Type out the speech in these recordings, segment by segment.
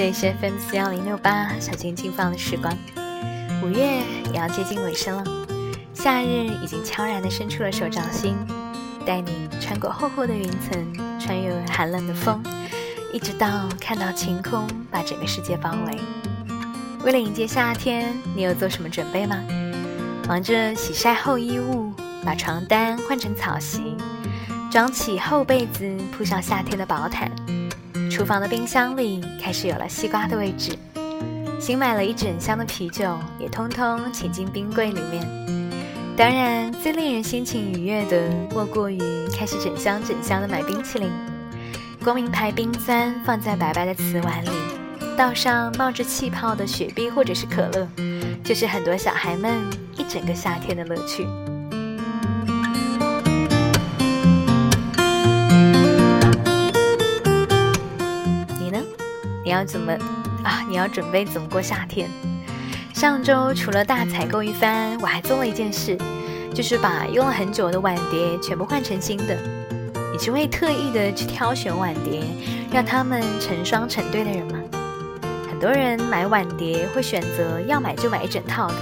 这里是 FM 四幺零六八小静静放的时光。五月也要接近尾声了，夏日已经悄然地伸出了手掌心，带你穿过厚厚的云层，穿越寒冷的风，一直到看到晴空把整个世界包围。为了迎接夏天，你有做什么准备吗？忙着洗晒厚衣物，把床单换成草席，装起厚被子，铺上夏天的薄毯。厨房的冰箱里开始有了西瓜的位置，新买了一整箱的啤酒也通通请进冰柜里面。当然，最令人心情愉悦的莫过于开始整箱整箱的买冰淇淋，光明牌冰砖放在白白的瓷碗里，倒上冒着气泡的雪碧或者是可乐，就是很多小孩们一整个夏天的乐趣。你要怎么啊？你要准备怎么过夏天？上周除了大采购一番，我还做了一件事，就是把用了很久的碗碟全部换成新的。你是会特意的去挑选碗碟，让他们成双成对的人吗？很多人买碗碟会选择要买就买一整套的，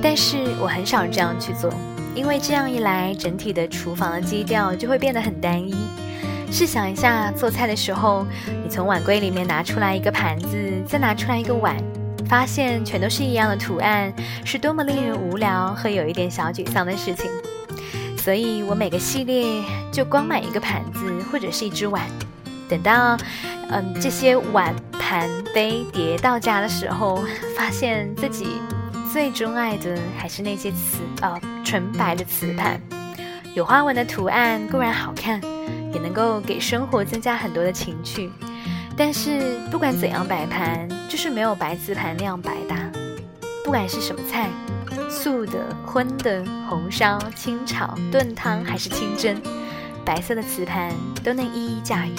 但是我很少这样去做，因为这样一来，整体的厨房的基调就会变得很单一。试想一下，做菜的时候，你从碗柜里面拿出来一个盘子，再拿出来一个碗，发现全都是一样的图案，是多么令人无聊和有一点小沮丧的事情。所以我每个系列就光买一个盘子或者是一只碗，等到嗯这些碗盘杯碟到家的时候，发现自己最钟爱的还是那些瓷呃纯白的瓷盘，有花纹的图案固然好看。也能够给生活增加很多的情趣，但是不管怎样摆盘，就是没有白瓷盘那样百搭。不管是什么菜，素的、荤的、红烧、清炒、炖汤还是清蒸，白色的瓷盘都能一一驾驭。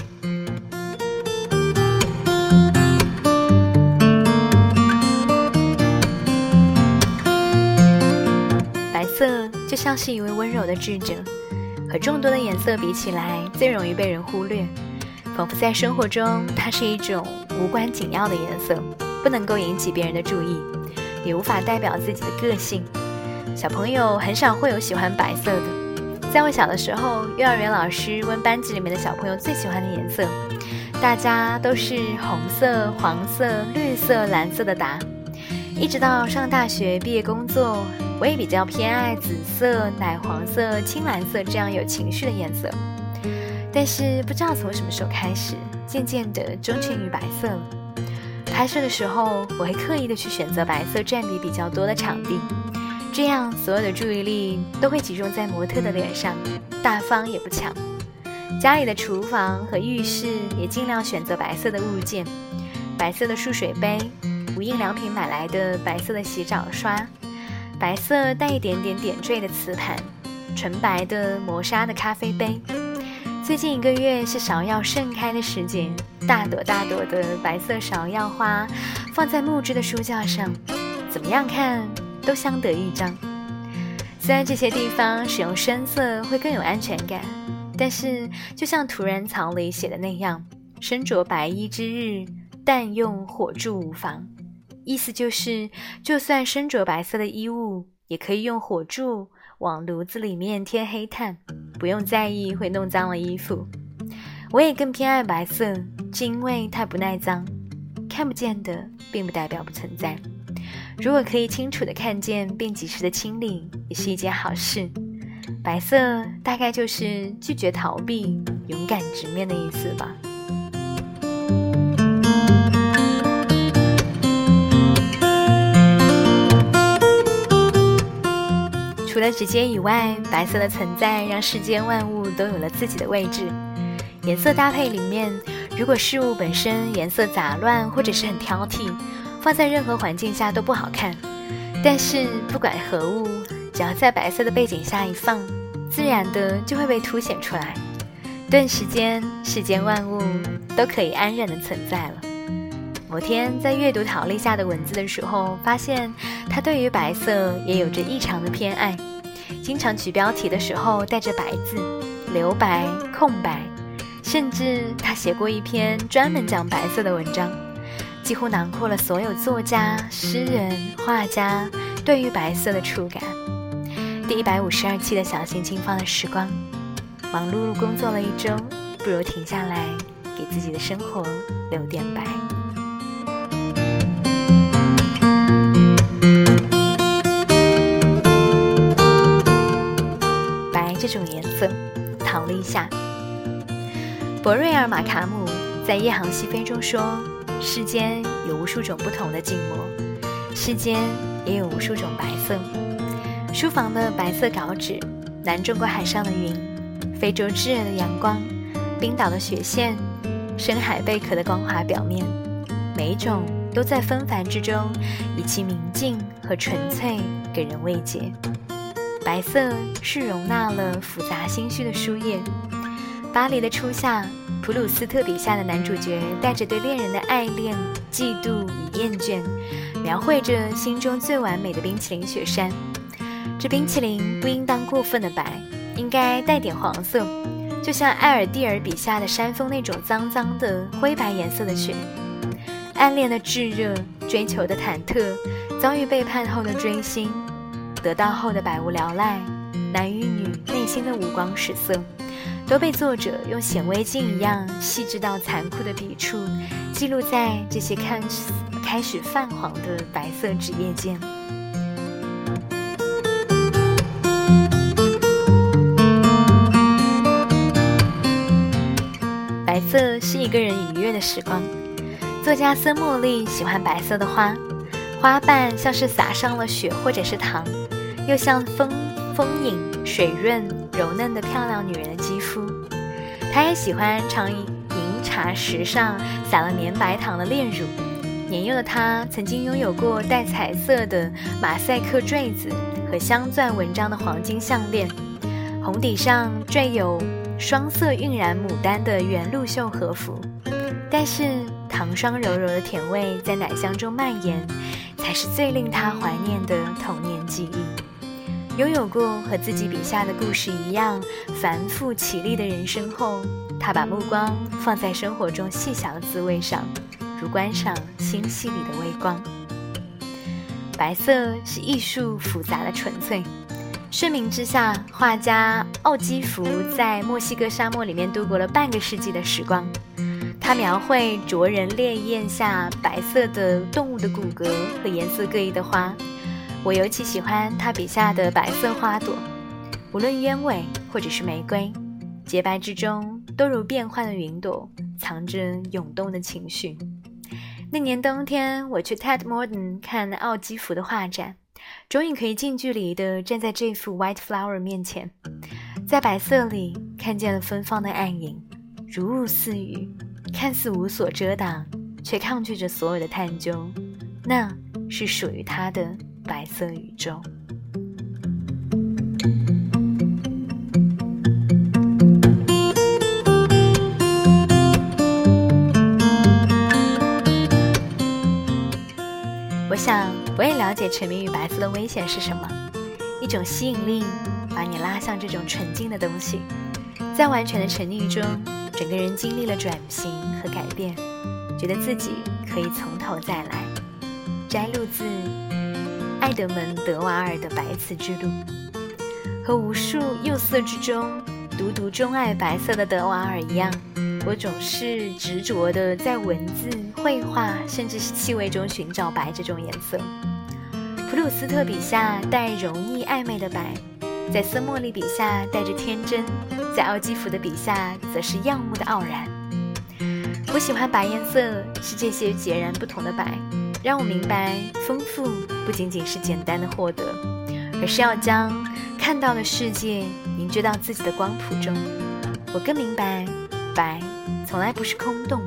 白色就像是一位温柔的智者。和众多的颜色比起来，最容易被人忽略。仿佛在生活中，它是一种无关紧要的颜色，不能够引起别人的注意，也无法代表自己的个性。小朋友很少会有喜欢白色的。在我小的时候，幼儿园老师问班级里面的小朋友最喜欢的颜色，大家都是红色、黄色、绿色、蓝色的答。一直到上大学毕业工作。我也比较偏爱紫色、奶黄色、青蓝色这样有情绪的颜色，但是不知道从什么时候开始，渐渐的钟情于白色了。拍摄的时候，我会刻意的去选择白色占比比较多的场地，这样所有的注意力都会集中在模特的脸上，大方也不抢。家里的厨房和浴室也尽量选择白色的物件，白色的漱水杯，无印良品买来的白色的洗澡刷。白色带一点点点缀的瓷盘，纯白的磨砂的咖啡杯。最近一个月是芍药盛开的时节，大朵大朵的白色芍药花放在木质的书架上，怎么样看都相得益彰。虽然这些地方使用深色会更有安全感，但是就像土人草里写的那样，身着白衣之日，但用火烛无妨。意思就是，就算身着白色的衣物，也可以用火柱往炉子里面添黑炭，不用在意会弄脏了衣服。我也更偏爱白色，是因为它不耐脏，看不见的并不代表不存在。如果可以清楚的看见并及时的清理，也是一件好事。白色大概就是拒绝逃避，勇敢直面的意思吧。除了直接以外，白色的存在让世间万物都有了自己的位置。颜色搭配里面，如果事物本身颜色杂乱或者是很挑剔，放在任何环境下都不好看。但是不管何物，只要在白色的背景下一放，自然的就会被凸显出来。顿时间，世间万物都可以安然的存在了。某天在阅读陶丽夏的文字的时候，发现他对于白色也有着异常的偏爱。经常取标题的时候带着白字，留白、空白，甚至他写过一篇专门讲白色的文章。几乎囊括了所有作家、诗人、画家对于白色的触感。第一百五十二期的小心轻放的时光，忙碌碌工作了一周，不如停下来，给自己的生活留点白。这种颜色，逃了一下。博瑞尔·马卡姆在《夜航西飞》中说。世间有无数种不同的静默，世间也有无数种白色。书房的白色稿纸，南中国海上的云，非洲炙热的阳光，冰岛的雪线，深海贝壳的光滑表面，每一种都在纷繁之中，以其明净和纯粹给人慰藉。白色是容纳了复杂心绪的书页。巴黎的初夏，普鲁斯特笔下的男主角带着对恋人的爱恋、嫉妒与厌倦，描绘着心中最完美的冰淇淋雪山。这冰淇淋不应当过分的白，应该带点黄色，就像埃尔蒂尔笔下的山峰那种脏脏的灰白颜色的雪。暗恋的炙热，追求的忐忑，遭遇背叛后的追星，得到后的百无聊赖，男与女内心的五光十色。都被作者用显微镜一样细致到残酷的笔触，记录在这些看似开始泛黄的白色纸页间。白色是一个人愉悦的时光。作家森茉莉喜欢白色的花，花瓣像是撒上了雪或者是糖，又像风丰盈。水润柔嫩的漂亮女人的肌肤，她也喜欢长银茶时上撒了绵白糖的炼乳。年幼的她曾经拥有过带彩色的马赛克坠子和镶钻纹章的黄金项链，红底上缀有双色晕染牡丹的原露袖和服。但是糖霜柔柔的甜味在奶香中蔓延，才是最令她怀念的童年记忆。拥有过和自己笔下的故事一样繁复绮丽的人生后，他把目光放在生活中细小的滋味上，如观赏星系里的微光。白色是艺术复杂的纯粹。盛名之下，画家奥基弗在墨西哥沙漠里面度过了半个世纪的时光。他描绘灼人烈焰下白色的动物的骨骼和颜色各异的花。我尤其喜欢他笔下的白色花朵，无论鸢尾或者是玫瑰，洁白之中都如变幻的云朵，藏着涌动的情绪。那年冬天，我去 Ted Modern 看奥基弗的画展，终于可以近距离地站在这幅 White Flower 面前，在白色里看见了芬芳的暗影，如雾似雨，看似无所遮挡，却抗拒着所有的探究。那是属于他的。白色宇宙。我想，我也了解沉迷于白色的危险是什么。一种吸引力把你拉向这种纯净的东西，在完全的沉溺中，整个人经历了转型和改变，觉得自己可以从头再来。摘录自。爱德蒙·德瓦尔的白瓷之路，和无数釉色之中独独钟爱白色的德瓦尔一样，我总是执着地在文字、绘画，甚至是气味中寻找白这种颜色。普鲁斯特笔下带柔腻暧昧的白，在森茉莉笔下带着天真，在奥基弗的笔下则是耀目的傲然。我喜欢白颜色，是这些截然不同的白。让我明白，丰富不仅仅是简单的获得，而是要将看到的世界凝聚到自己的光谱中。我更明白，白从来不是空洞，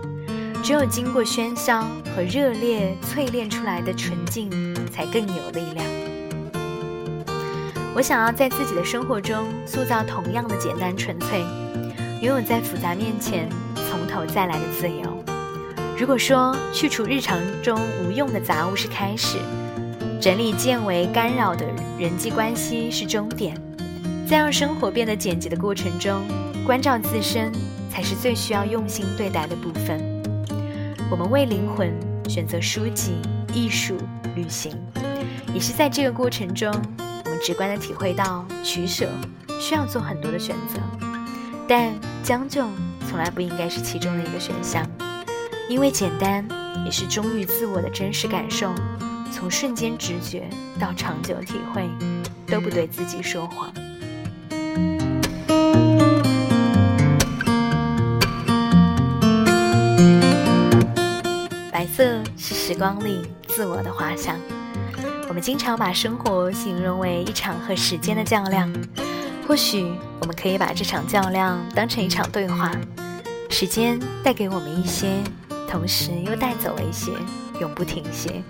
只有经过喧嚣和热烈淬炼出来的纯净，才更有力量。我想要在自己的生活中塑造同样的简单纯粹，拥有在复杂面前从头再来的自由。如果说去除日常中无用的杂物是开始，整理渐为干扰的人际关系是终点，在让生活变得简洁的过程中，关照自身才是最需要用心对待的部分。我们为灵魂选择书籍、艺术、旅行，也是在这个过程中，我们直观的体会到取舍需要做很多的选择，但将就从来不应该是其中的一个选项，因为简单也是忠于自我的真实感受，从瞬间直觉到长久体会，都不对自己说谎。白色是时光里自我的画像。我们经常把生活形容为一场和时间的较量，或许我们可以把这场较量当成一场对话。时间带给我们一些，同时又带走了一些，永不停歇。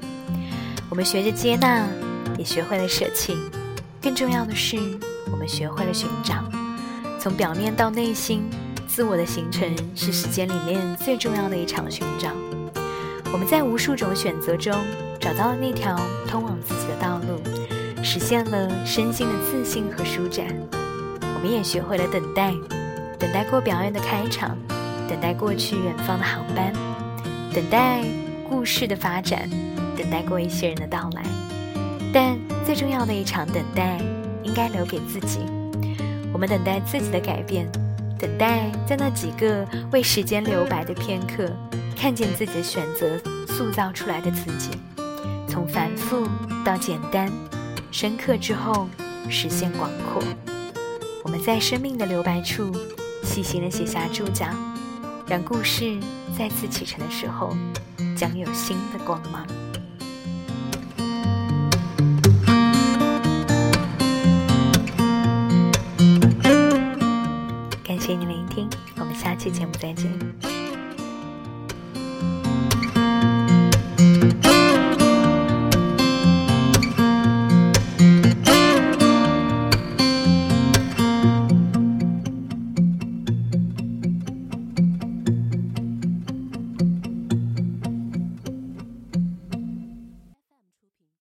我们学着接纳，也学会了舍弃。更重要的是，我们学会了寻找。从表面到内心，自我的形成是时间里面最重要的一场寻找。我们在无数种选择中找到了那条通往自己的道路，实现了身心的自信和舒展。我们也学会了等待，等待过表演的开场，等待过去远方的航班，等待故事的发展，等待过一些人的到来。但最重要的一场等待，应该留给自己。我们等待自己的改变，等待在那几个为时间留白的片刻。看见自己的选择塑造出来的自己，从繁复到简单，深刻之后实现广阔。我们在生命的留白处细心的写下注脚，让故事再次启程的时候，将有新的光芒。感谢你聆听，我们下期节目再见。